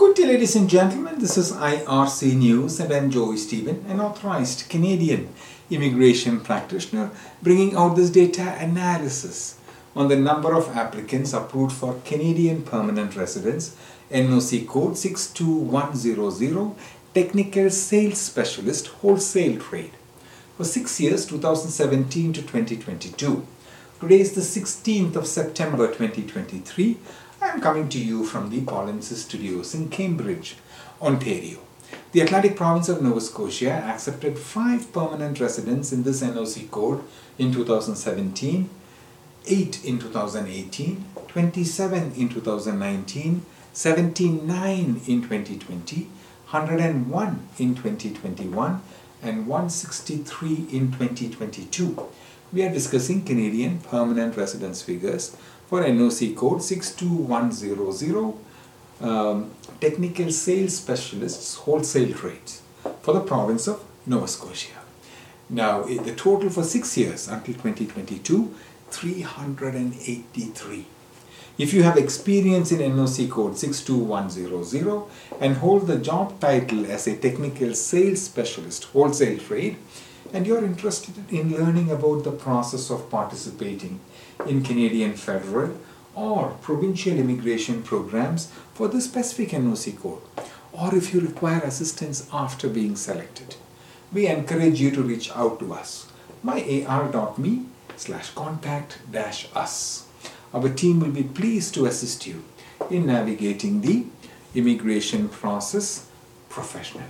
Good day, ladies and gentlemen. This is IRC News, and I'm Joy Stephen, an authorized Canadian immigration practitioner, bringing out this data analysis on the number of applicants approved for Canadian permanent residence, NOC code 62100, technical sales specialist, wholesale trade, for six years 2017 to 2022. Today is the 16th of September 2023. I am coming to you from the Polinsys Studios in Cambridge, Ontario. The Atlantic province of Nova Scotia accepted five permanent residents in this NOC code in 2017, 8 in 2018, 27 in 2019, 79 in 2020, 101 in 2021, and 163 in 2022. We are discussing Canadian permanent residence figures for NOC code 62100 um, technical sales specialists wholesale trades for the province of Nova Scotia. Now the total for six years until 2022 383. If you have experience in NOC code 62100 and hold the job title as a technical sales specialist wholesale trade and you're interested in learning about the process of participating in Canadian federal or provincial immigration programs for the specific NOC code, or if you require assistance after being selected, we encourage you to reach out to us myar.me slash contact dash us. Our team will be pleased to assist you in navigating the immigration process professionally.